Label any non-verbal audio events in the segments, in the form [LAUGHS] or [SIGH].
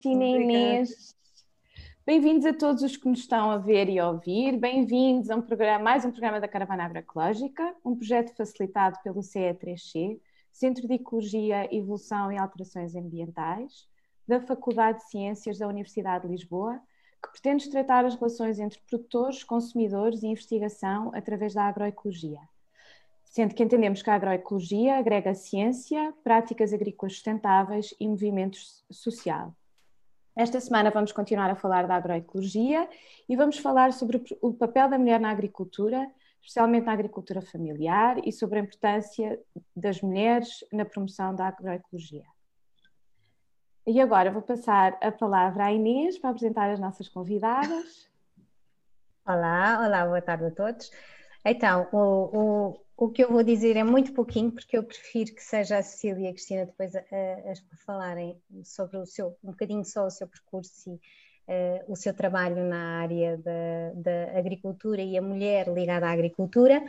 Cristina Inês. Bem-vindos a todos os que nos estão a ver e a ouvir. Bem-vindos a um programa, mais um programa da Caravana Agroecológica, um projeto facilitado pelo CE3C, Centro de Ecologia, Evolução e Alterações Ambientais, da Faculdade de Ciências da Universidade de Lisboa, que pretende tratar as relações entre produtores, consumidores e investigação através da agroecologia. Sendo que entendemos que a agroecologia agrega ciência, práticas agrícolas sustentáveis e movimentos social. Esta semana vamos continuar a falar da agroecologia e vamos falar sobre o papel da mulher na agricultura, especialmente na agricultura familiar, e sobre a importância das mulheres na promoção da agroecologia. E agora vou passar a palavra à Inês para apresentar as nossas convidadas. Olá, olá, boa tarde a todos. Então, o, o, o que eu vou dizer é muito pouquinho, porque eu prefiro que seja a Cecília e a Cristina depois a, a, a falarem sobre o seu, um bocadinho só o seu percurso e uh, o seu trabalho na área da, da, agricultura e a mulher ligada à agricultura,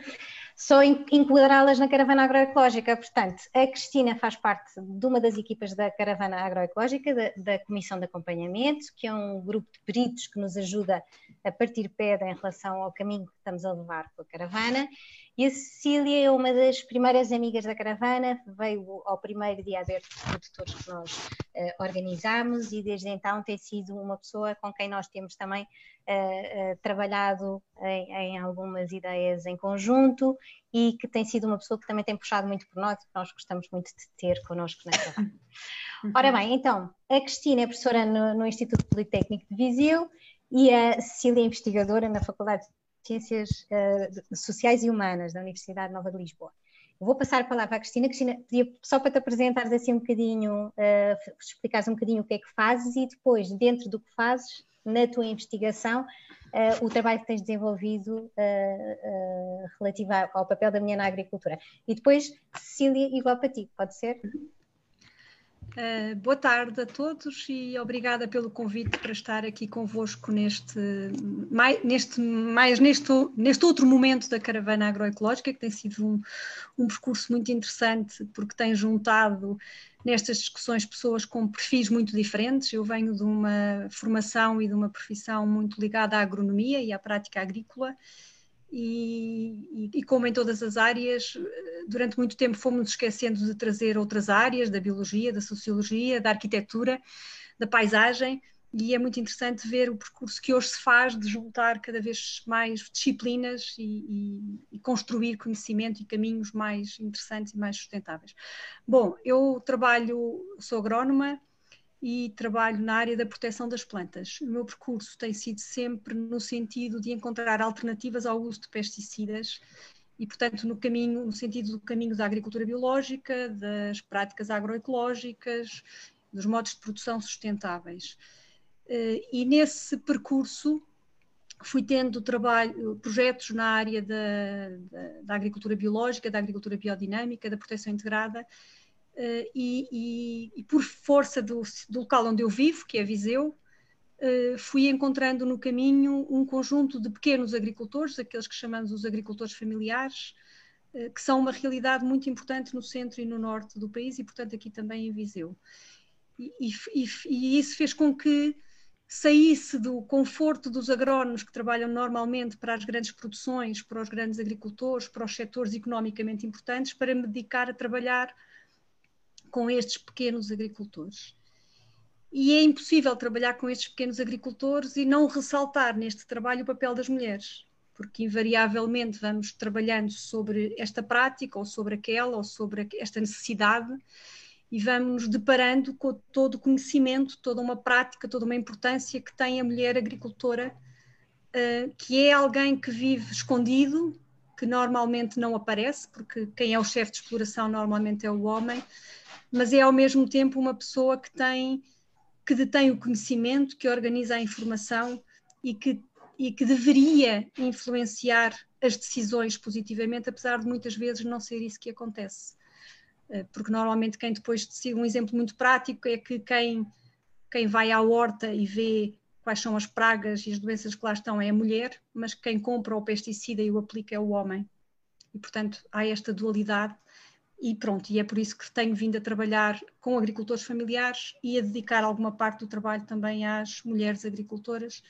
só enquadrá-las na caravana agroecológica. Portanto, a Cristina faz parte de uma das equipas da caravana agroecológica, da, da Comissão de Acompanhamento, que é um grupo de peritos que nos ajuda a partir pedra em relação ao caminho que estamos a levar com a caravana. E a Cecília é uma das primeiras amigas da caravana, veio ao primeiro dia aberto de produtores que nós uh, organizámos e desde então tem sido uma pessoa com quem nós temos também uh, uh, trabalhado em, em, algumas ideias em conjunto e que tem sido uma pessoa que também tem puxado muito por nós, que nós gostamos muito de ter connosco na caravana. Uhum. Ora bem, então, a Cristina é professora no, no Instituto Politécnico de Viseu e a Cecília é investigadora na Faculdade Ciências uh, Sociais e Humanas da Universidade Nova de Lisboa. Vou passar a palavra à Cristina. Cristina, só para te apresentares assim um bocadinho, uh, explicares um bocadinho o que é que fazes e depois, dentro do que fazes, na tua investigação, uh, o trabalho que tens desenvolvido uh, relativo ao papel da mulher na agricultura. E depois, Cecília, igual para ti, pode ser? Uh, boa tarde a todos e obrigada pelo convite para estar aqui convosco neste mais, neste, mais neste, neste outro momento da caravana agroecológica, que tem sido um, um percurso muito interessante, porque tem juntado nestas discussões pessoas com perfis muito diferentes. Eu venho de uma formação e de uma profissão muito ligada à agronomia e à prática agrícola e, e, como em todas as áreas, durante muito tempo fomos esquecendo de trazer outras áreas, da biologia, da sociologia, da arquitetura, da paisagem, e é muito interessante ver o percurso que hoje se faz de juntar cada vez mais disciplinas e, e, e, construir conhecimento e caminhos mais interessantes e mais sustentáveis. Bom, eu trabalho, sou agrónoma, e trabalho na área da proteção das plantas. O meu percurso tem sido sempre no sentido de encontrar alternativas ao uso de pesticidas e, portanto, no caminho, no sentido do caminho da agricultura biológica, das práticas agroecológicas, dos modos de produção sustentáveis. Eh, e nesse percurso fui tendo trabalho, projetos na área da, da, da agricultura biológica, da agricultura biodinâmica, da proteção integrada, Uh, e, e, e, por força do, do, local onde eu vivo, que é Viseu, uh, fui encontrando no caminho um conjunto de pequenos agricultores, aqueles que chamamos os agricultores familiares, uh, que são uma realidade muito importante no centro e no norte do país e, portanto, aqui também em Viseu. E, e isso fez com que saísse do conforto dos agrónomos que trabalham normalmente para as grandes produções, para os grandes agricultores, para os setores economicamente importantes, para me dedicar a trabalhar com estes pequenos agricultores. E é impossível trabalhar com estes pequenos agricultores e não ressaltar neste trabalho o papel das mulheres, porque invariavelmente vamos trabalhando sobre esta prática, ou sobre aquela, ou sobre esta necessidade, e vamos nos deparando com todo o conhecimento, toda uma prática, toda uma importância que tem a mulher agricultora, uh, que é alguém que vive escondido, que normalmente não aparece, porque quem é o chefe de exploração normalmente é o homem, mas é ao mesmo tempo uma pessoa que tem que detém o conhecimento, que organiza a informação e que, e que deveria influenciar as decisões positivamente, apesar de muitas vezes não ser isso que acontece. Eh, porque normalmente quem depois decide, um exemplo muito prático é que quem, quem vai à horta e vê quais são as pragas e as doenças que lá estão é a mulher, mas quem compra o pesticida e o aplica é o homem. E portanto há esta dualidade e pronto, e é por isso que tenho vindo a trabalhar com agricultores familiares e a dedicar alguma parte do trabalho também às mulheres agricultoras,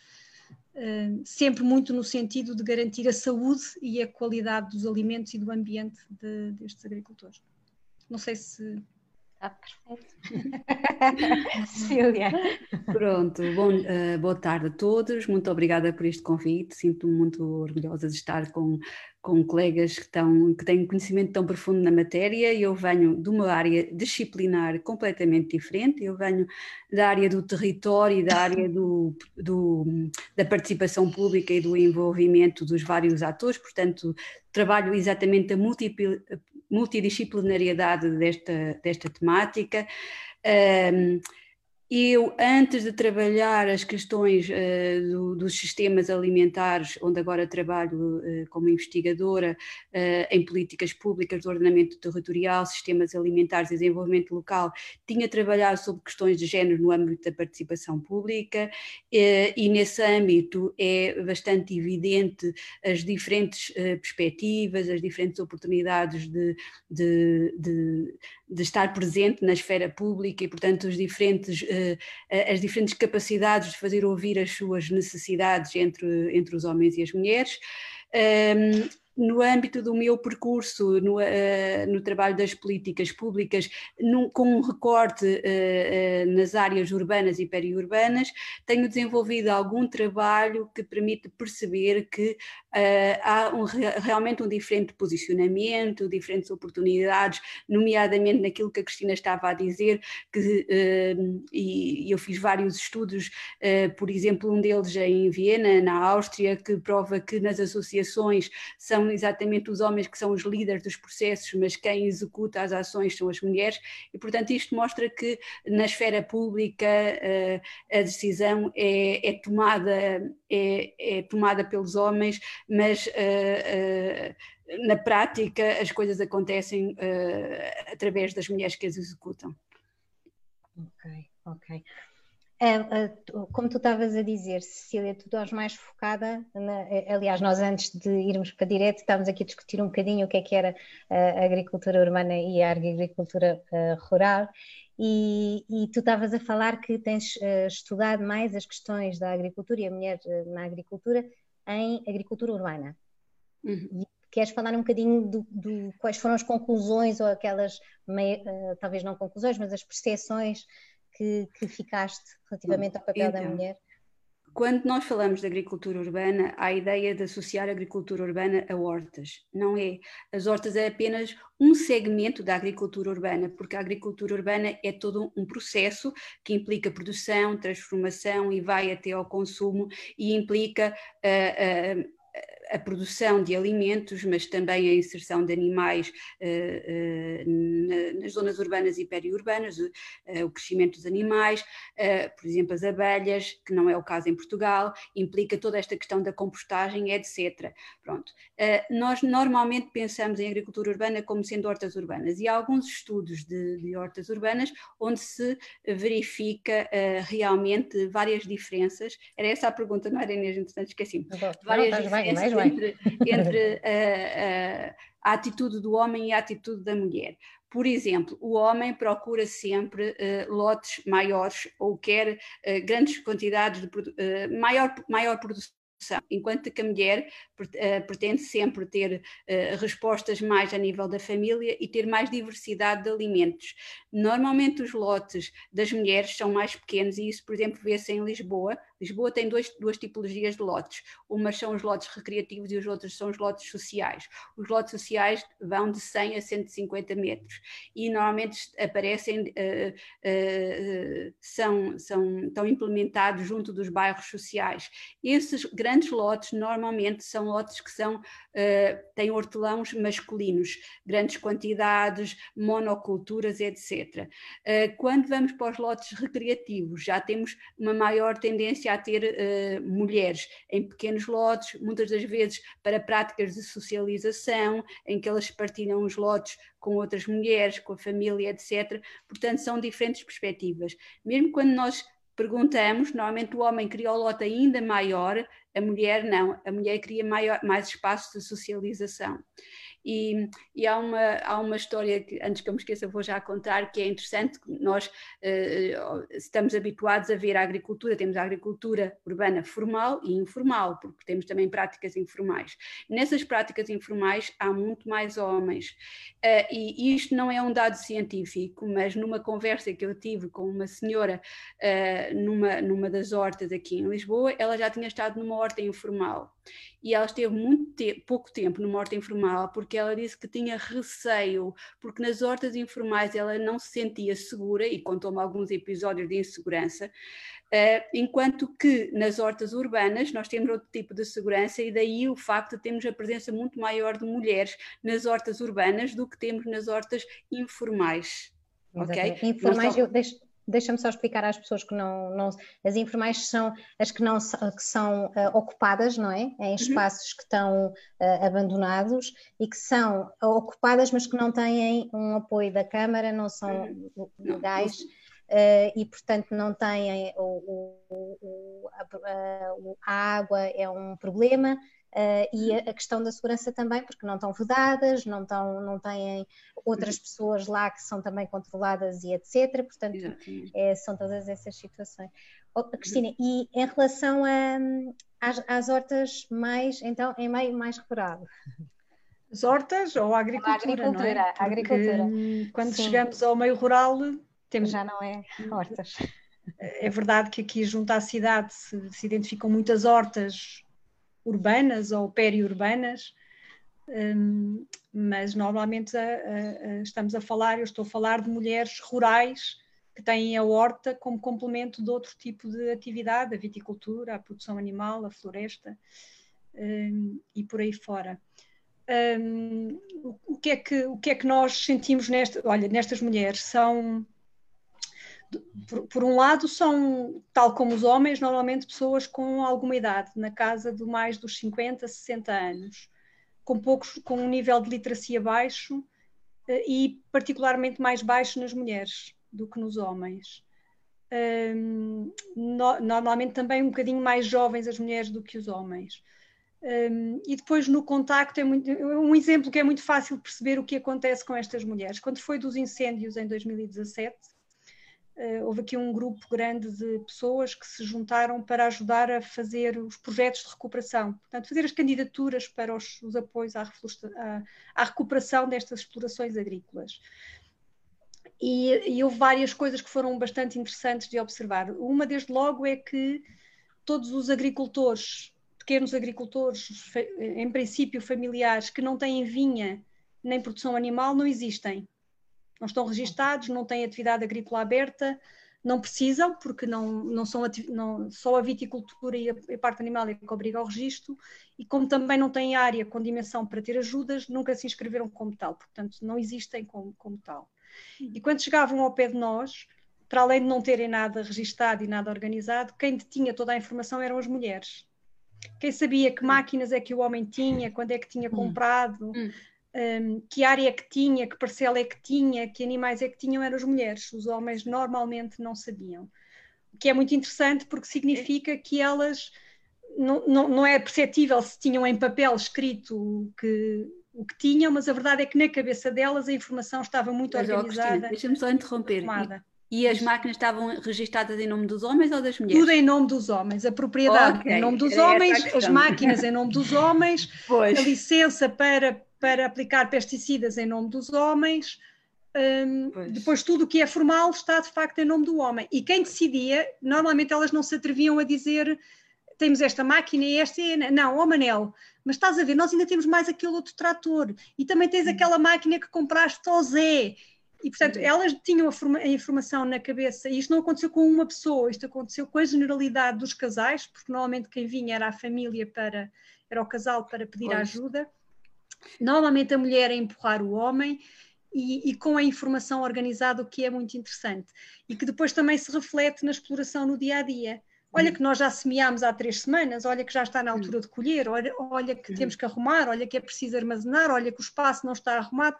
eh, sempre muito no sentido de garantir a saúde e a qualidade dos alimentos e do ambiente de, destes agricultores. Não sei se Está perfeito. [LAUGHS] Cecília. Pronto, bom, uh, boa tarde a todos, muito obrigada por este convite, sinto-me muito orgulhosa de estar com, com colegas que, estão, que têm conhecimento tão profundo na matéria. Eu venho de uma área disciplinar completamente diferente, eu venho da área do território e da área do, do, da participação pública e do envolvimento dos vários atores, portanto, trabalho exatamente a multidisciplinariedade desta, desta temática. Um, eu, antes de trabalhar as questões uh, do, dos sistemas alimentares, onde agora trabalho uh, como investigadora uh, em políticas públicas do ordenamento territorial, sistemas alimentares e desenvolvimento local, tinha trabalhado sobre questões de género no âmbito da participação pública e nesse âmbito é bastante evidente as diferentes perspectivas, as diferentes oportunidades de, de, de, de, estar presente na esfera pública e, portanto, os diferentes as diferentes capacidades de fazer ouvir as suas necessidades entre, entre os homens e as mulheres. Um, no âmbito do meu percurso no, uh, no trabalho das políticas públicas, num, com um recorte uh, uh, nas áreas urbanas e periurbanas, tenho desenvolvido algum trabalho que permite perceber que há um, realmente um diferente posicionamento, diferentes oportunidades, nomeadamente naquilo que a Cristina estava a dizer, que, e, eu fiz vários estudos, por exemplo, um deles em Viena, na Áustria, que prova que nas associações são são exatamente os homens que são os líderes dos processos, mas quem executa as ações são as mulheres, e portanto isto mostra que na esfera pública uh, a decisão é, é tomada, é, é, tomada pelos homens, mas uh, uh, na prática as coisas acontecem através das mulheres que as executam. Ok, ok. É, é, como tu estavas a dizer, Cecília, tu estás mais focada, na, é, aliás, nós antes de irmos para direto estávamos aqui a discutir um bocadinho o que é que era a agricultura urbana e a agricultura rural e, e tu estavas a falar que tens estudado mais as questões da agricultura e a mulher na agricultura em agricultura urbana. Uhum. Queres falar um bocadinho do, do, quais foram as conclusões ou aquelas, talvez não conclusões, mas as percepções que, que ficaste relativamente ao papel então, da mulher? Quando nós falamos de agricultura urbana, há a ideia de associar a agricultura urbana a hortas. Não é. As hortas é apenas um segmento da agricultura urbana, porque a agricultura urbana é todo um processo que implica produção, transformação e vai até ao consumo e implica. Uh, uh, a produção de alimentos, mas também a inserção de animais uh, uh, nas zonas urbanas e periurbanas, o crescimento dos animais, por exemplo, as abelhas, que não é o caso em Portugal, implica toda esta questão da compostagem, etc. Pronto. nós normalmente pensamos em agricultura urbana como sendo hortas urbanas e há alguns estudos de, de hortas urbanas onde se verifica realmente várias diferenças. Era essa a pergunta, não era Inês? Entretanto, esqueci-me. Várias não, diferenças entre, entre a, a, a atitude do homem e a atitude da mulher. Por exemplo, o homem procura sempre uh, lotes maiores ou quer uh, grandes quantidades de uh, maior, maior produção enquanto que a mulher pretende sempre ter uh, respostas mais a nível da família e ter mais diversidade de alimentos. Normalmente os lotes das mulheres são mais pequenos e isso, por exemplo, vê-se em Lisboa. Lisboa tem dois, duas tipologias de lotes. Umas são os lotes recreativos e os outros são os lotes sociais. Os lotes sociais vão de 100 a 150 metros e normalmente aparecem, uh, são, são, estão implementados junto dos bairros sociais. Esses grandes lotes normalmente são lotes que são, uh, têm hortelãos masculinos, grandes quantidades, monoculturas, etc. Uh, eh, quando vamos para os lotes recreativos, já temos uma maior tendência a ter uh, mulheres em pequenos lotes, muitas das vezes para práticas de socialização, em que elas partilham os lotes com outras mulheres, com a família, etc. Portanto, são diferentes perspectivas. Mesmo quando nós perguntamos, normalmente o homem cria o lote ainda maior, a mulher não, a mulher cria maior, mais espaço de socialização. E, e há, uma, há uma história que, antes que eu me esqueça, vou já contar, que é interessante. Nós uh, estamos habituados a ver a agricultura, temos a agricultura urbana formal e informal, porque temos também práticas informais. Nessas práticas informais há muito mais homens. Uh, e isto não é um dado científico, mas numa conversa que eu tive com uma senhora uh, numa, numa das hortas aqui em Lisboa, ela já tinha estado numa horta informal e ela esteve muito te pouco tempo numa horta informal porque ela disse que tinha receio, porque nas hortas informais ela não se sentia segura e contou-me alguns episódios de insegurança, uh, enquanto que nas hortas urbanas nós temos outro tipo de segurança e daí o facto de termos a presença muito maior de mulheres nas hortas urbanas do que temos nas hortas informais. Ok? Informais, eu deixo Deixa-me só explicar às pessoas que não, não. As informais são as que não que são uh, ocupadas, não é? Em uhum. espaços uhum. que estão uh, abandonados e que são ocupadas, mas que não têm um apoio da Câmara, não são uhum. legais. Uh, e portanto não têm o, o, o, a, a, água é um problema Uh, e a, a, questão da segurança também, porque não estão vedadas, não, estão, não têm outras pessoas lá que são também controladas e etc. Portanto, é, são todas essas situações. Oh, Cristina, e em relação a, às, às, hortas mais, então, em meio mais rural? As hortas ou a agricultura, a agricultura, não é? A agricultura. Quando Sim. chegamos ao meio rural, temos... Já não é hortas. É verdade que aqui junto à cidade se, se identificam muitas hortas urbanas ou periurbanas, um, mas normalmente a, a, a, estamos a falar, eu estou a falar de mulheres rurais que têm a horta como complemento de outro tipo de atividade, a viticultura, a produção animal, a floresta um, e por aí fora. Um, o, que é que, o que é que nós sentimos olha, nestas mulheres? São por, por, um lado, são, tal como os homens, normalmente pessoas com alguma idade, na casa de mais dos 50, 60 anos, com, poucos, com um nível de literacia baixo eh, e particularmente mais baixo nas mulheres do que nos homens. Um, no, normalmente também um bocadinho mais jovens as mulheres do que os homens. Um, e depois no contacto é muito, um exemplo que é muito fácil perceber o que acontece com estas mulheres. Quando foi dos incêndios em 2017, Uh, houve aqui um grupo grande de pessoas que se juntaram para ajudar a fazer os projetos de recuperação, portanto, fazer as candidaturas para os, os apoios à, à, à, recuperação destas explorações agrícolas. E, e, houve várias coisas que foram bastante interessantes de observar. Uma, desde logo, é que todos os agricultores, pequenos agricultores, em princípio familiares, que não têm vinha nem produção animal, não existem não estão registados, não têm atividade agrícola aberta, não precisam, porque não, não são não, só a viticultura e a, a, parte animal é que obriga ao registro, e como também não têm área com dimensão para ter ajudas, nunca se inscreveram como tal, portanto não existem como, como tal. E quando chegavam ao pé de nós, para além de não terem nada registado e nada organizado, quem tinha toda a informação eram as mulheres. Quem sabia que máquinas é que o homem tinha, quando é que tinha hum. comprado, hum um, que área é que tinha, que parcela é que tinha, que animais é que tinham eram as mulheres. Os homens normalmente não sabiam. O que é muito interessante porque significa que elas não, não, não é perceptível se tinham em papel escrito o que, o que tinham, mas a verdade é que na cabeça delas a informação estava muito mas, organizada. Deixa-me só interromper. E, e, as máquinas estavam registadas em nome dos homens ou das mulheres? Tudo em nome dos homens. A propriedade okay. em nome dos Era homens, as máquinas em nome dos homens, [LAUGHS] pois. a licença para para aplicar pesticidas em nome dos homens. Um, depois, tudo o que é formal está de facto em nome do homem. E quem decidia, normalmente elas não se atreviam a dizer temos esta máquina e esta. Não, ó oh Manel, mas estás a ver, nós ainda temos mais aquele outro trator e também tens uhum. aquela máquina que compraste ao Zé. E, portanto, elas tinham a, a, informação na cabeça, e isto não aconteceu com uma pessoa, isto aconteceu com a generalidade dos casais, porque normalmente quem vinha era a família para, era o casal para pedir pois. ajuda. Normalmente a mulher a empurrar o homem e, e, com a informação organizada, o que é muito interessante. E que depois também se reflete na exploração no dia a dia. Olha hum. que nós já semeámos há três semanas, olha que já está na hum. altura de colher, olha, olha que hum. temos que arrumar, olha que é preciso armazenar, olha que o espaço não está arrumado.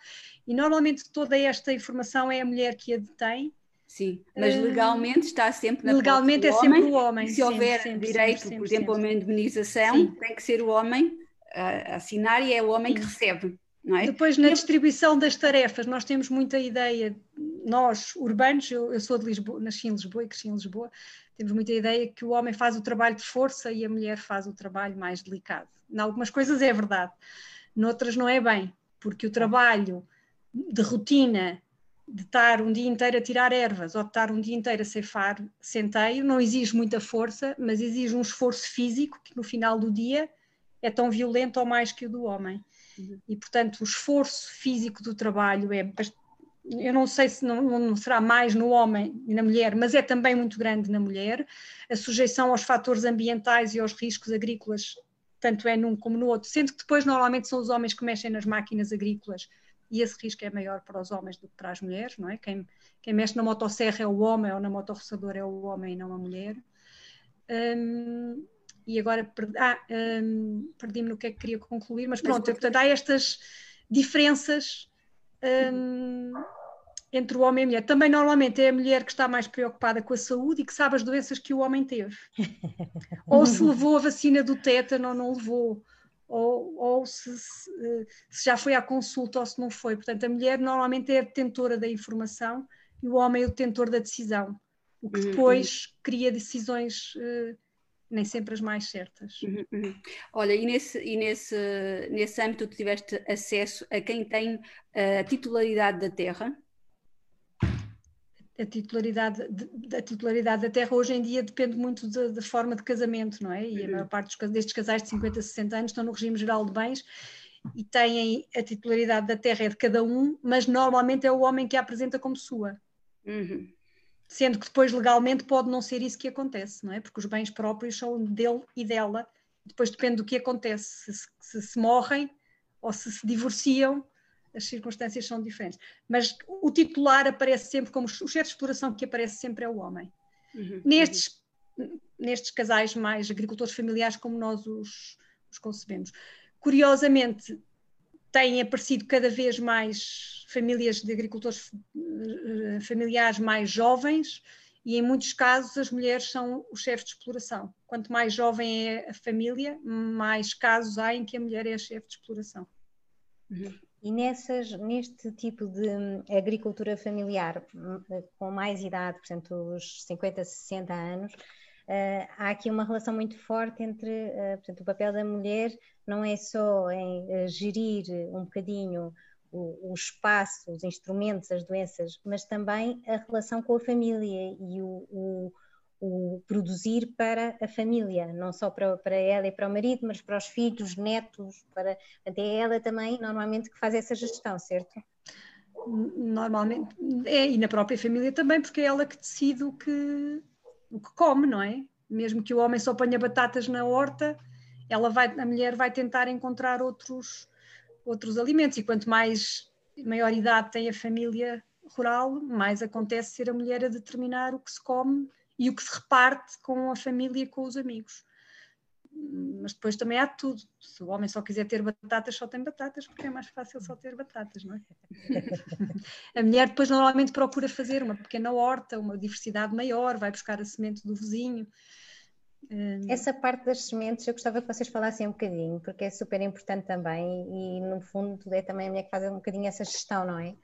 E normalmente toda esta informação é a mulher que a detém. Sim, mas legalmente está sempre na Legalmente é sempre o homem. Se houver sempre, direito, sempre, por exemplo, a uma indemnização, tem que ser o homem a assinar e é o homem que recebe. É? Depois, na distribuição das tarefas, nós temos muita ideia, nós, urbanos, eu, eu, sou de Lisboa, nasci em Lisboa e cresci em Lisboa, temos muita ideia que o homem faz o trabalho de força e a mulher faz o trabalho mais delicado. Em algumas coisas é verdade, noutras não é bem, porque o trabalho de rotina, de estar um dia inteiro a tirar ervas ou de estar um dia inteiro a ceifar centeio, não exige muita força, mas exige um esforço físico que no final do dia é tão violento ou mais que o do homem. Uhum. E, portanto, o esforço físico do trabalho é, eu não sei se não, não, será mais no homem e na mulher, mas é também muito grande na mulher. A sujeição aos fatores ambientais e aos riscos agrícolas, tanto é num como no outro, sendo que depois normalmente são os homens que mexem nas máquinas agrícolas e esse risco é maior para os homens do que para as mulheres, não é? Quem, quem mexe na motosserra é o homem ou na motorroçadora é o homem e não a mulher. Um, e agora perdi, ah, um, perdi-me no que é que queria concluir, mas pronto, mas, portanto, há estas diferenças um, entre o homem e a mulher. Também normalmente é a mulher que está mais preocupada com a saúde e que sabe as doenças que o homem teve. [LAUGHS] ou se levou a vacina do tétano ou não levou, ou, ou se, se, se, já foi à consulta ou se não foi. Portanto, a mulher normalmente é a detentora da informação e o homem é o detentor da decisão, o que uhum, depois uhum. cria decisões uh, nem sempre as mais certas. Uhum, uhum. Olha, e, nesse, e nesse, nesse âmbito tu tiveste acesso a quem tem a titularidade da terra? A titularidade, a titularidade da terra hoje em dia depende muito da, da forma de casamento, não é? E a maior uhum. parte dos, destes casais de 50, 60 anos estão no regime geral de bens e têm a titularidade da terra é de cada um, mas normalmente é o homem que a apresenta como sua. Uhum sendo que depois legalmente pode não ser isso que acontece, não é? Porque os bens próprios são dele e dela, depois depende do que acontece, se, se, se morrem ou se se divorciam, as circunstâncias são diferentes. Mas o titular aparece sempre como o chefe de exploração que aparece sempre é o homem. Uhum, nestes, uhum. nestes casais mais agricultores familiares como nós os, os concebemos. Curiosamente, têm aparecido cada vez mais famílias de agricultores eh, familiares mais jovens e em muitos casos as mulheres são os chefes de exploração. Quanto mais jovem é a família, mais casos há em que a mulher é a chefe de exploração. Uhum. E nessas, neste tipo de hum, agricultura familiar, hum, com mais idade, portanto, os 50, 60 anos, Uh, há aqui uma relação muito forte entre uh, portanto, o papel da mulher não é só em uh, gerir um bocadinho o, o, espaço, os instrumentos, as doenças, mas também a relação com a família e o, o, o produzir para a família, não só para, para ela e para o marido, mas para os filhos, netos, para é ela também normalmente que faz essa gestão, certo? Normalmente é, e na própria família também, porque é ela que decide o que o que come, não é? Mesmo que o homem só ponha batatas na horta, ela vai, a mulher vai tentar encontrar outros, outros alimentos. E quanto mais maior idade tem a família rural, mais acontece ser a mulher a determinar o que se come e o que se reparte com a família e com os amigos mas depois também há tudo. Se o homem só quiser ter batatas, só tem batatas, porque é mais fácil só ter batatas, não é? [LAUGHS] a mulher depois normalmente procura fazer uma pequena horta, uma diversidade maior, vai buscar a semente do vizinho. Hum. Essa parte das sementes eu gostava que vocês falassem um bocadinho, porque é super importante também e no fundo é também a mulher que faz um bocadinho essa gestão, não é?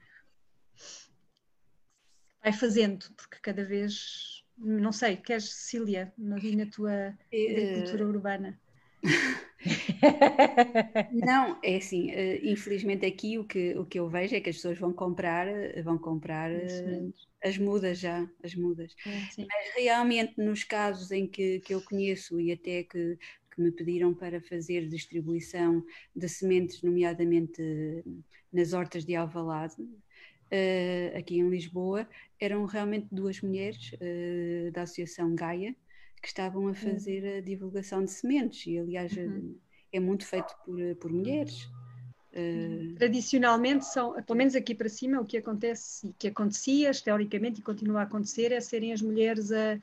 Vai fazendo, porque cada vez não sei, queres, Cecília, na, na tua agricultura urbana? [LAUGHS] Não, é assim, eh, infelizmente aqui o que, o que eu vejo é que as pessoas vão comprar, vão comprar eh, as mudas já, as mudas. É, Mas realmente nos casos em que, que eu conheço e até que, que me pediram para fazer distribuição de sementes, nomeadamente nas hortas de Alvalade, uh, aqui em Lisboa, eram realmente duas mulheres uh, da Associação Gaia que estavam a hum. fazer a divulgação de sementes e aliás uhum. é muito feito por, por mulheres. Uh... Tradicionalmente são, pelo menos aqui para cima, o que acontece e que acontecia teoricamente e continua a acontecer é serem as mulheres a,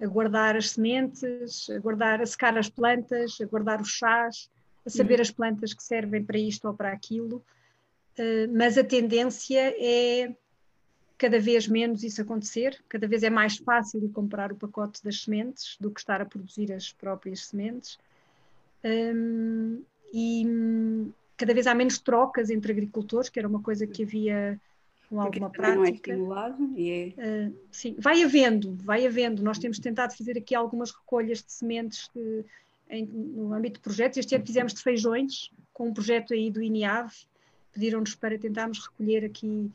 a guardar as sementes, a guardar, a secar as plantas, a guardar os chás, a saber uhum. as plantas que servem para isto ou para aquilo. Uh, mas a tendência é cada vez menos isso acontecer, cada vez é mais fácil de comprar o pacote das sementes do que estar a produzir as próprias sementes. Um, e, cada vez há menos trocas entre agricultores, que era uma coisa que havia com alguma prática. Não é estimulado e é... Uh, sim, vai havendo, vai havendo. Nós temos tentado fazer aqui algumas recolhas de sementes de, em, no âmbito de projetos. Este ano fizemos de feijões, com um projeto aí do INIAV. Pediram-nos para tentarmos recolher aqui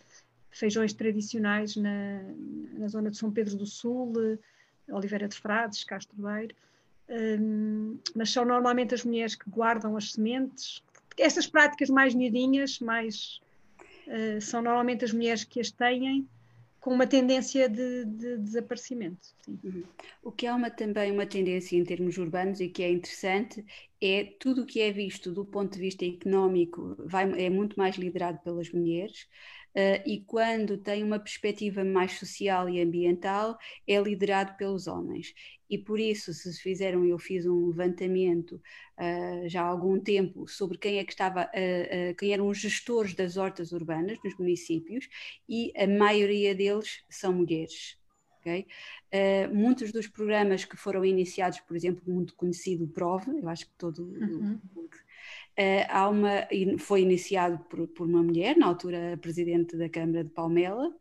feijões tradicionais na, na zona de São Pedro do Sul, Oliveira de Frades, Castro Beiro. Um, mas são normalmente as mulheres que guardam as sementes. Essas práticas mais miudinhas, mais uh, são normalmente as mulheres que as têm com uma tendência de, de desaparecimento. Uhum. O que há uma, também uma tendência em termos urbanos e que é interessante é tudo o que é visto do ponto de vista económico vai, é muito mais liderado pelas mulheres. Uh, e quando tem uma perspectiva mais social e ambiental, é liderado pelos homens. E por isso, se fizeram, eu fiz um levantamento uh, já há algum tempo sobre quem é que estava, uh, quem eram os gestores das hortas urbanas nos municípios, e a maioria deles são mulheres. Okay? Uh, muitos dos programas que foram iniciados, por exemplo, muito conhecido o PROVE, eu acho que todo uhum. Uh, há uma, foi iniciado por, por, uma mulher, na altura presidente da Câmara de Palmela,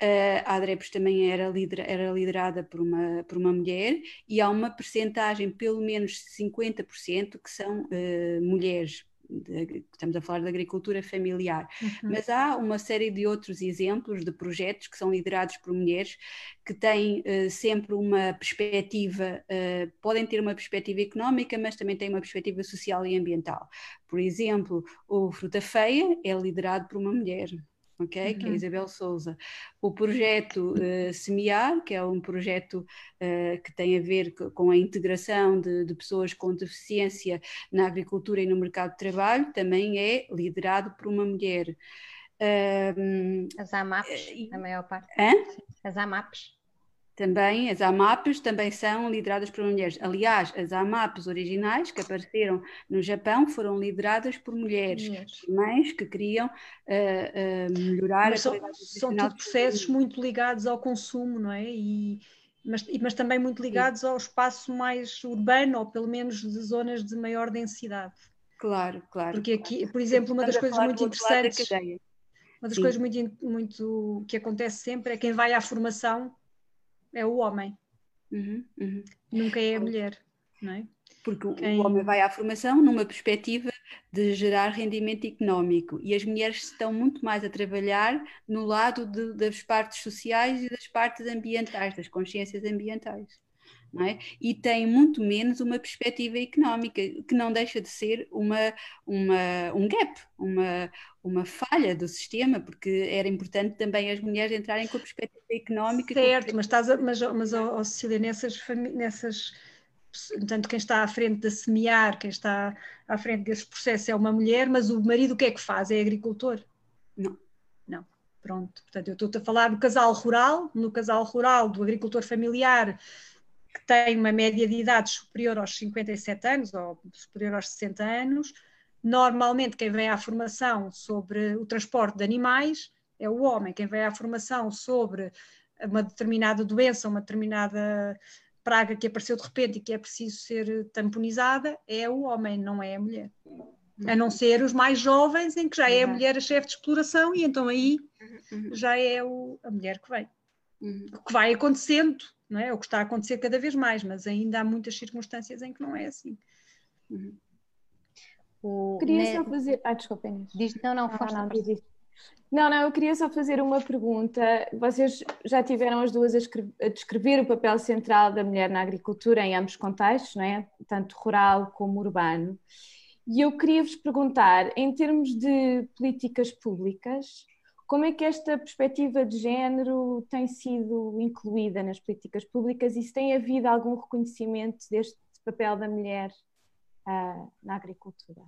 é? A ADREPS também era, lider, era liderada por uma, por uma mulher e há uma percentagem, pelo menos 50%, que são uh, mulheres de, estamos a falar de agricultura familiar, uhum. mas há uma série de outros exemplos de projetos que são liderados por mulheres que têm uh, sempre uma perspectiva, uh, podem ter uma perspectiva económica, mas também têm uma perspectiva social e ambiental. Por exemplo, o Fruta Feia é liderado por uma mulher ok? Uhum. Que é a uhum. Isabel Souza. O projeto uh, Semear, que é um projeto uh, que tem a ver com a integração de, de, pessoas com deficiência na agricultura e no mercado de trabalho, também é liderado por uma mulher. Uh, As AMAPs, a maior parte. Hã? As AMAPs. Também as AMAPs também são lideradas por mulheres. Aliás, as AMAPs originais que apareceram no Japão foram lideradas por mulheres, mulheres. mães que queriam uh, uh, melhorar mas a são, são tudo processos muito ligados ao consumo, não é? E, mas, mas também muito ligados Sim. ao espaço mais urbano, ou pelo menos de zonas de maior densidade. Claro, claro. Porque aqui, por exemplo, uma das coisas muito interessantes, uma das Sim. coisas muito, muito que acontece sempre é quem vai à formação é o homem. Uhum, uhum. Nunca é a mulher, não é? Porque Quem... o homem vai à formação numa perspectiva de gerar rendimento económico e as mulheres estão muito mais a trabalhar no lado de, das partes sociais e das partes ambientais, das consciências ambientais é? e tem muito menos uma perspectiva económica, que não deixa de ser uma, uma, um gap, uma, uma falha do sistema, porque era importante também as mulheres entrarem com a perspectiva económica. Certo, mas, estás a, mas, mas oh, oh, Cecília, nessas, nessas portanto, quem está à frente de semear, quem está à frente desse processo é uma mulher, mas o marido o que é que faz? É agricultor? Não. Não, pronto. Portanto, eu estou a falar do casal rural, no casal rural do agricultor familiar, que tem uma média de idade superior aos 57 anos ou superior aos 60 anos, normalmente quem vem à formação sobre o transporte de animais é o homem, quem vem à formação sobre uma determinada doença, uma determinada praga que apareceu de repente e que é preciso ser tamponizada, é o homem, não é a mulher. A não ser os mais jovens, em que já é a mulher a chefe de exploração, e então aí uhum. já é o, a mulher que vem. O que vai acontecendo não é? O que está a acontecer cada vez mais, mas ainda há muitas circunstâncias em que não é assim. Uhum. O, queria né... só fazer. Ah, desculpa, Inês. Diz, não, não, ah, não, diz não, não, eu queria só fazer uma pergunta. Vocês já tiveram as duas a, a, descrever o papel central da mulher na agricultura em ambos contextos, não é? tanto rural como urbano. E eu queria vos perguntar, em termos de políticas públicas, como é que esta perspectiva de género tem sido incluída nas políticas públicas e se tem havido algum reconhecimento deste papel da mulher uh, na agricultura?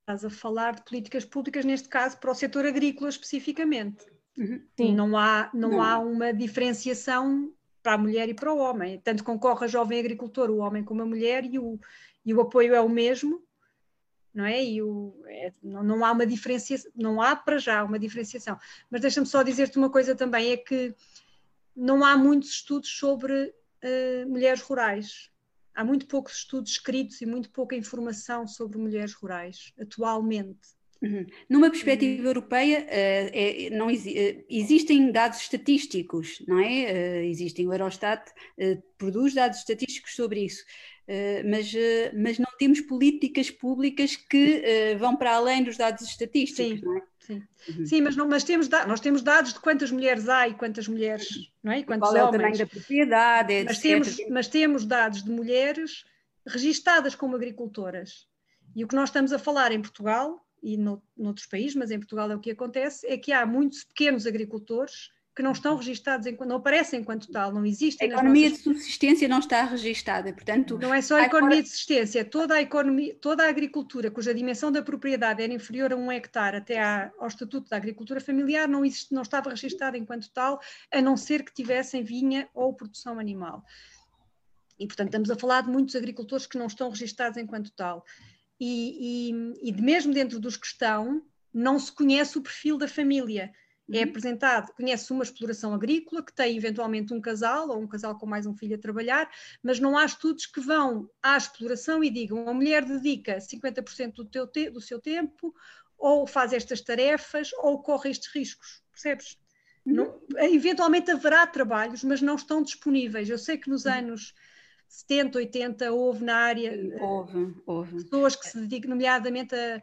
Estás a falar de políticas públicas, neste caso, para o setor agrícola especificamente. Uhum. Sim. Não, há, não, não, há uma diferenciação para a mulher e para o homem. Tanto concorre a jovem agricultor, o homem como a mulher, e o, e o apoio é o mesmo, não é? E o, é, não, não, há uma diferenciação, não há para já uma diferenciação. Mas deixa-me só dizer-te uma coisa também, é que não há muitos estudos sobre uh, mulheres rurais. há muito poucos estudos escritos e muito pouca informação sobre mulheres rurais atualmente. Uhum. Numa perspectiva uhum. europeia, uh, é, não uh, existem dados estatísticos, não é? Uh, existem, o Eurostat produz dados estatísticos sobre isso, mas, mas não temos políticas públicas que vão para além dos dados estatísticos, sim, não é? Sim, uhum. sim mas, não, mas temos, nós temos dados de quantas mulheres há e quantas mulheres, não é? E quantos Qual é o tamanho da propriedade, mas Temos, mas temos dados de mulheres registadas como agricultoras. E o que nós estamos a falar em Portugal e no, noutros países, mas em Portugal é o que acontece, é que há muitos pequenos agricultores que não estão registados, enquanto, não aparecem enquanto tal, não existem. A economia nossas... de subsistência não está registada, portanto... Não é só a economia de subsistência, toda a, economia, toda a agricultura cuja dimensão da propriedade era inferior a um hectare até à, ao Estatuto da Agricultura Familiar não, existe, não estava registada enquanto tal, a não ser que tivessem vinha ou produção animal. E, portanto, estamos a falar de muitos agricultores que não estão registados enquanto tal e, e, e mesmo dentro dos que estão, não se conhece o perfil da família. É uhum. É apresentado, conhece uma exploração agrícola que tem eventualmente um casal ou um casal com mais um filho a trabalhar, mas não há estudos que vão à exploração e digam a mulher dedica 50% do, teu te do seu tempo, ou faz estas tarefas, ou corre estes riscos, percebes? Uhum. Não, eventualmente haverá trabalhos, mas não estão disponíveis. Eu sei que nos uhum. anos 70, 80, houve na área houve, houve. pessoas que se dedicam, nomeadamente a,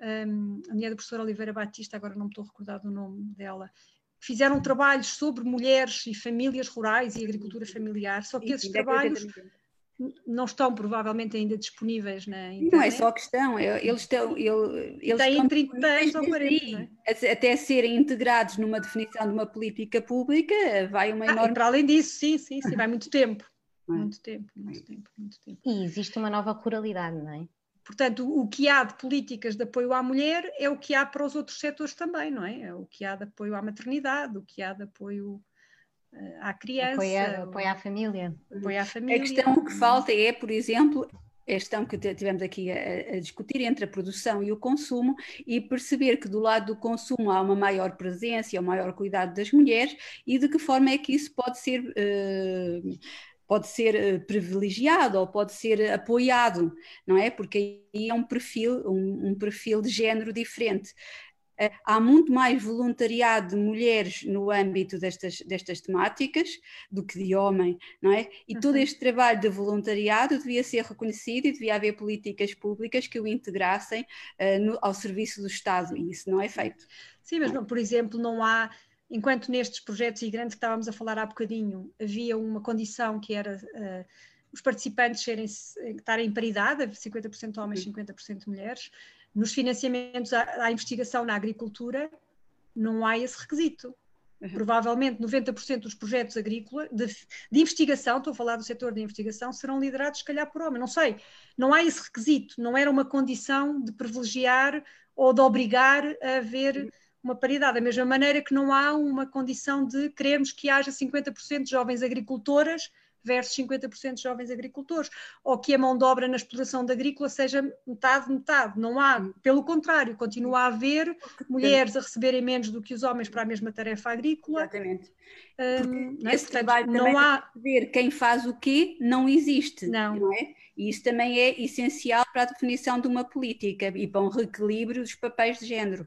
a mulher da professora Oliveira Batista, agora não me estou a recordar do nome dela, fizeram trabalhos sobre mulheres e famílias rurais e agricultura familiar, só que esses trabalhos não estão provavelmente ainda disponíveis na internet. Não é só a questão, é, eles estão. Eles têm 30 anos ou 40. É? Até serem integrados numa definição de uma política pública, vai uma enorme. Ah, para além disso, sim, sim, sim, vai muito tempo. É? Muito tempo, muito tempo, muito tempo. E existe uma nova ruralidade, não é? Portanto, o que há de políticas de apoio à mulher é o que há para os outros setores também, não é? É o que há de apoio à maternidade, o que há de apoio uh, à criança. Apoio, a, apoio à família. Apoio à família. A questão que falta é, por exemplo, a questão que tivemos aqui a, a, discutir entre a produção e o consumo e perceber que do lado do consumo há uma maior presença e um maior cuidado das mulheres e de que forma é que isso pode ser uh, pode ser eh, privilegiado ou pode ser apoiado, não é? Porque aí é um perfil, um, um perfil de género diferente. Eh, há muito mais voluntariado de mulheres no âmbito destas, destas temáticas do que de homem, não é? E todo uhum. este trabalho de voluntariado devia ser reconhecido e devia haver políticas públicas que o integrassem uh, no, ao serviço do Estado, e isso não é feito. Sim, mas, por exemplo, não há enquanto nestes projetos e grandes que estávamos a falar há bocadinho, havia uma condição que era uh, os participantes serem, estarem em paridade, 50% homens, 50% mulheres, nos financiamentos à, à, investigação na agricultura não há esse requisito. Uhum. Provavelmente 90% dos projetos agrícolas de, de, investigação, estou a falar do setor de investigação, serão liderados se calhar por homem, não sei. Não há esse requisito, não era uma condição de privilegiar ou de obrigar a haver uma paridade, da mesma maneira que não há uma condição de queremos que haja 50% de jovens agricultoras versus 50% de jovens agricultores, ou que a mão de obra na exploração da agrícola seja metade, metade. Não há, pelo contrário, continua a haver mulheres a receberem menos do que os homens para a mesma tarefa agrícola. Exatamente. Um, não é? Esse Portanto, não há ver quem faz o quê não existe, não. não é? E isso também é essencial para a definição de uma política e para um reequilíbrio dos papéis de género.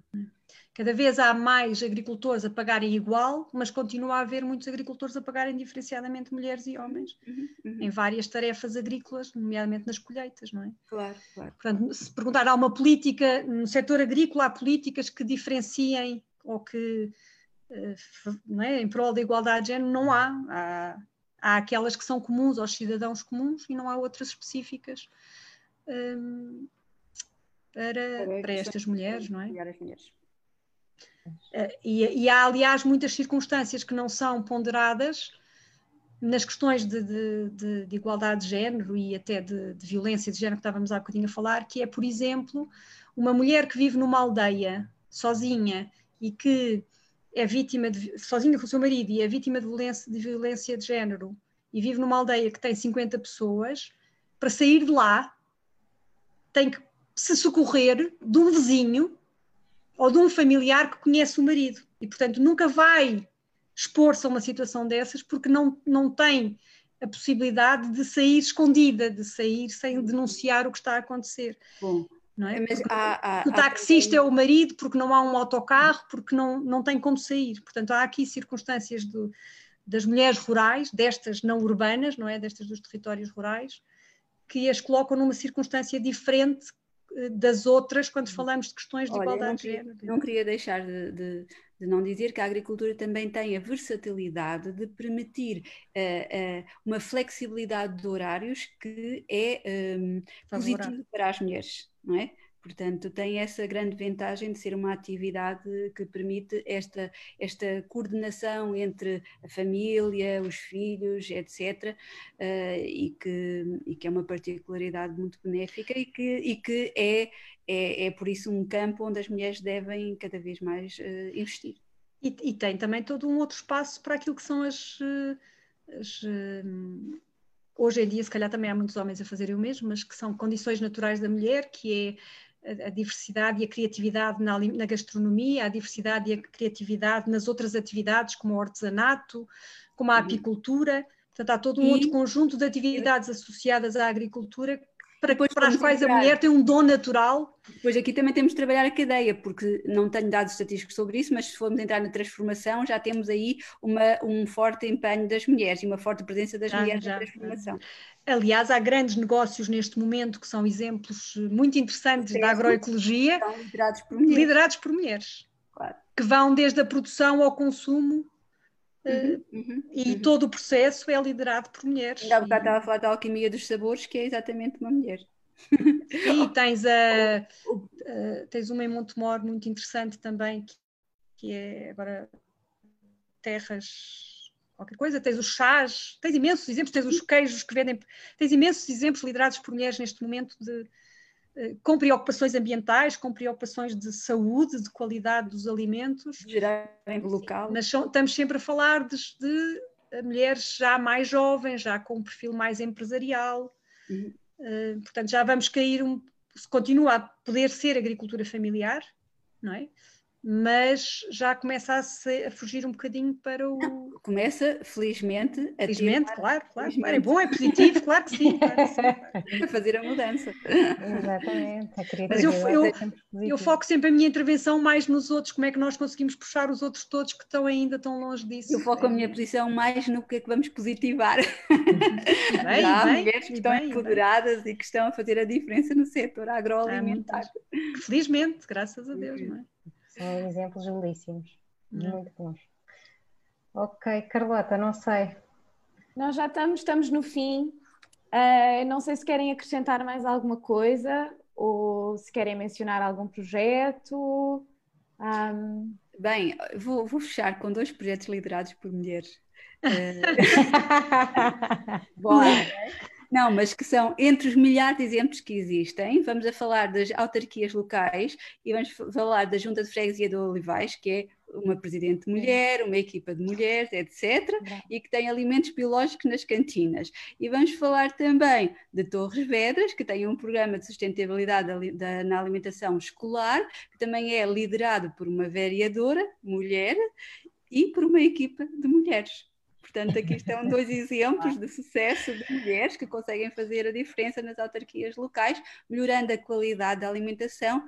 Cada vez há mais agricultores a pagarem igual, mas continua a haver muitos agricultores a pagarem diferenciadamente mulheres e homens uhum, uhum. em várias tarefas agrícolas, nomeadamente nas colheitas, não é? Claro, claro. Portanto, se perguntar, há uma política, no setor agrícola, há políticas que diferenciem ou que, eh, não é, em prol da igualdade de género, não há. há. Há aquelas que são comuns aos cidadãos comuns e não há outras específicas um, para, para estas mulheres, não é? mulheres. Eh, e, e, há, aliás, muitas circunstâncias que não são ponderadas nas questões de, de, de, de igualdade de género e até de, violência de género que estávamos há bocadinho a falar, que é, por exemplo, uma mulher que vive numa aldeia sozinha e que é vítima de, sozinha com o seu marido e é vítima de violência, de violência de género e vive numa aldeia que tem 50 pessoas, para sair de lá tem que se socorrer de um vizinho ou de um familiar que conhece o marido e, portanto, nunca vai expor-se a uma situação dessas porque não, não tem a possibilidade de sair escondida, de sair sem denunciar o que está a acontecer. Bom, não é? Mas há, há, o taxista há... é o marido porque não há um autocarro, porque não, não tem como sair. Portanto, há aqui circunstâncias do, das mulheres rurais, destas não urbanas, não é? Destas dos territórios rurais, que as colocam numa circunstância diferente das outras quando falamos de questões de Olha, igualdade de género. Não queria deixar de, de, de, não dizer que a agricultura também tem a versatilidade de permitir uh, uh, uma flexibilidade de horários que é um, positiva para as mulheres, não é? Portanto, tem essa grande vantagem de ser uma atividade que permite esta, esta coordenação entre a família, os filhos, etc., uh, e, que, e que é uma particularidade muito benéfica e que, e que é, é, é por isso um campo onde as mulheres devem cada vez mais uh, investir. E, e, tem também todo um outro espaço para aquilo que são as. as hoje em dia, se calhar também há muitos homens a fazerem o mesmo, mas que são condições naturais da mulher, que é a, diversidade e a criatividade na, na, gastronomia, a diversidade e a criatividade nas outras atividades, como o artesanato, como a uhum. apicultura. Portanto, há todo um e... outro conjunto de atividades associadas à agricultura para, para as quais a mulher tem um dom natural. Pois aqui também temos de trabalhar a cadeia, porque não tenho dados estatísticos sobre isso, mas se formos entrar na transformação, já temos aí uma, um forte empenho das mulheres e uma forte presença das já, mulheres já, na transformação. Aliás, há grandes negócios neste momento que são exemplos muito interessantes da agroecologia, liderados por mulheres. Liderados por mulheres claro. Que vão desde a produção ao consumo Uhum, uhum, e uhum. todo o processo é liderado por mulheres. Ainda há bocado estava a falar da alquimia dos sabores, que é exatamente uma mulher. E [LAUGHS] tens, a, a, tens uma em Montemor muito interessante também, que, que é agora terras qualquer coisa, tens os chás, tens imensos exemplos, tens os queijos que vendem, tens imensos exemplos liderados por mulheres neste momento de, com preocupações ambientais, com preocupações de saúde, de qualidade dos alimentos. Gerarem local. Mas estamos sempre a falar de, de, eh, mulheres já mais jovens, já com um perfil mais empresarial. Uhum. Uh, portanto, já vamos cair um. Se continua a poder ser agricultura familiar, não é? Mas já começa a, se, a, fugir um bocadinho para o. Não, [LAUGHS] começa, felizmente, a Felizmente, ter... claro, claro, felizmente. claro. É bom, é positivo, claro que sim. Claro que sim. [LAUGHS] a fazer a mudança. Exatamente. Mas eu, eu, é eu, foco sempre a minha intervenção mais nos outros, como é que nós conseguimos puxar os outros todos que estão ainda tão longe disso. Eu foco a minha posição mais no que é que vamos positivar. [LAUGHS] Bem, Já há bem, mulheres que estão bem, empoderadas bem. e que estão a fazer a diferença no setor agroalimentar. Ah, felizmente, graças a Deus, não é? São exemplos belíssimos, não. muito bons. Ok, Carlota, não sei. Nós já estamos, estamos no fim. Uh, não sei se querem acrescentar mais alguma coisa ou se querem mencionar algum projeto. Um... Bem, vou, vou fechar com dois projetos liderados por mulheres. Uh... [LAUGHS] [LAUGHS] Bora! Não, mas que são entre os milhares de exemplos que existem, vamos a falar das autarquias locais e vamos falar da Junta de Freguesia do Olivais, que é uma presidente mulher, uma equipa de mulheres, etc., e que tem alimentos biológicos nas cantinas. E vamos falar também de Torres Vedras, que tem um programa de sustentabilidade na alimentação escolar, que também é liderado por uma vereadora, mulher, e por uma equipa de mulheres. Portanto, aqui estão dois exemplos de sucesso de mulheres que conseguem fazer a diferença nas autarquias locais, melhorando a qualidade da alimentação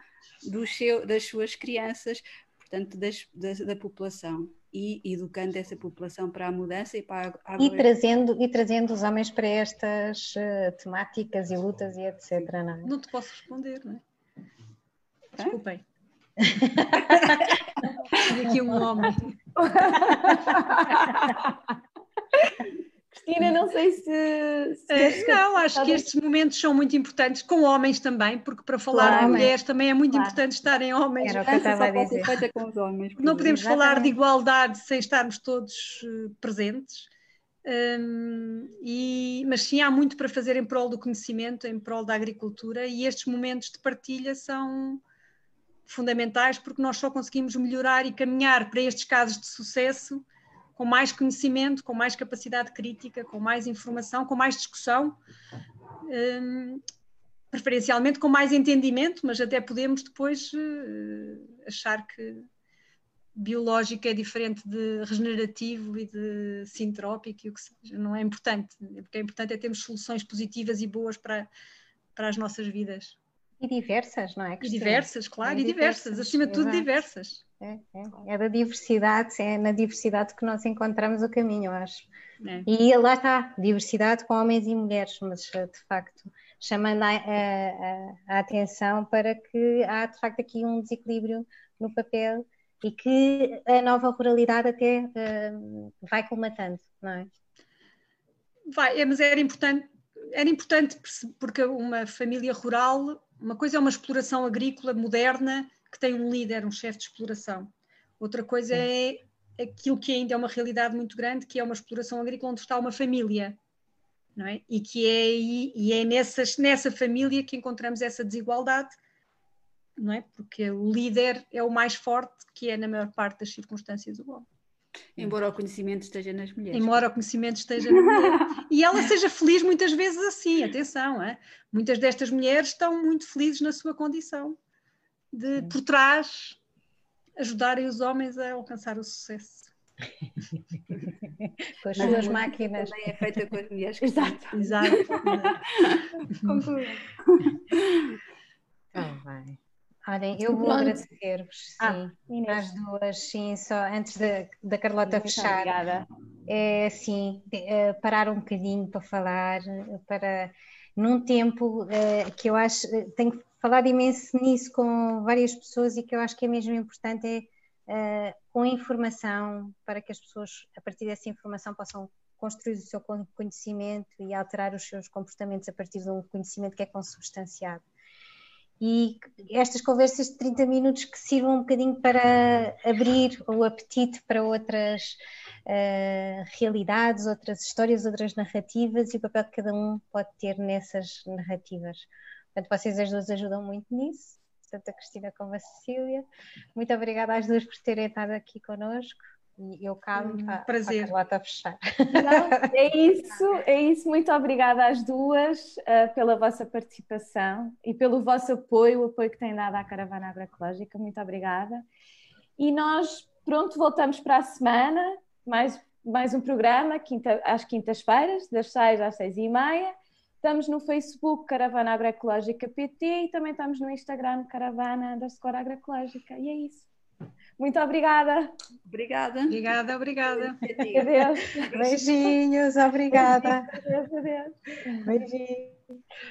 seu, das suas crianças, portanto, das, da, da, população. E educando essa população para a mudança e para a... E trazendo, e trazendo os homens para estas uh, temáticas e lutas e etc. Não, é? não te posso responder, não é? Desculpem. [LAUGHS] aqui um homem. [LAUGHS] Cristina, não sei se. se é, não, acho que estes momentos são muito importantes, com homens também, porque para falar claro, de mulheres também é muito claro. importante estarem homens. Era o que eu estava a dizer. Com os homens, não podemos Exatamente. falar de igualdade sem estarmos todos uh, presentes. Um, e, mas sim, há muito para fazer em prol do conhecimento, em prol da agricultura, e estes momentos de partilha são fundamentais porque nós só conseguimos melhorar e caminhar para estes casos de sucesso com mais conhecimento, com mais capacidade crítica, com mais informação, com mais discussão, um, preferencialmente com mais entendimento, mas até podemos depois uh, achar que biológico é diferente de regenerativo e de sintrópico e o que seja. Não é importante. O que é importante é termos soluções positivas e boas para, para as nossas vidas. E diversas, não é? E diversas, claro, é e diversas, diversas, acima de tudo diversas. É, é, é, da diversidade, é na diversidade que nós encontramos o caminho, eu acho. É. E lá está, diversidade com homens e mulheres, mas eh, de facto chamando a, a, a, atenção para que há de facto aqui um desequilíbrio no papel e que a nova ruralidade até uh, vai colmatando, não é? Vai, é, mas era importante, era importante porque uma família rural, uma coisa é uma exploração agrícola moderna que tem um líder, um chefe de exploração. Outra coisa é aquilo que ainda é uma realidade muito grande, que é uma exploração agrícola onde está uma família, não é? E que é, e é nessas, nessa família que encontramos essa desigualdade, não é? Porque o líder é o mais forte, que é na maior parte das circunstâncias o homem. Embora o conhecimento esteja nas mulheres. Embora o conhecimento esteja na mulher. [LAUGHS] e ela seja feliz muitas vezes assim, atenção, é? muitas destas mulheres estão muito felizes na sua condição de, por trás, ajudarem os homens a alcançar o sucesso. [LAUGHS] com as suas máquinas. Também é feita com as mulheres. Exato. Exato. Concluo. Então, vai. Olhem, eu vou agradecer-vos, ah, sim, às duas, sim, só antes da, da Carlota Muito fechar. Obrigada. É assim, é, parar um bocadinho para falar, para num tempo é, que eu acho, tenho falado imenso nisso com várias pessoas e que eu acho que é mesmo importante é uh, com informação para que as pessoas, a partir dessa informação, possam construir o seu conhecimento e alterar os seus comportamentos a partir de um conhecimento que é consubstanciado. E estas conversas de 30 minutos que sirvam um bocadinho para abrir o apetite para outras uh, realidades, outras histórias, outras narrativas e o papel que cada um pode ter nessas narrativas. Portanto, vocês as duas ajudam muito nisso, tanto a Cristina como a Cecília. Muito obrigada às duas por terem estado aqui connosco. E eu calo hum, para, prazer. para a fechar. Não, é [LAUGHS] isso, é isso. Muito obrigada às duas uh, pela vossa participação e pelo vosso apoio, o apoio que têm dado à Caravana Agroecológica. Muito obrigada. E nós, pronto, voltamos para a semana, mais, mais um programa, quinta, às quintas-feiras, das seis às seis e meia. Estamos no Facebook Caravana Agroecológica PT e também estamos no Instagram Caravana underscore Agroecológica. E é isso. Muito obrigada. Obrigada. Obrigada, obrigada. Adeus. Beijinhos, obrigada. Adeus, adeus. Beijinhos.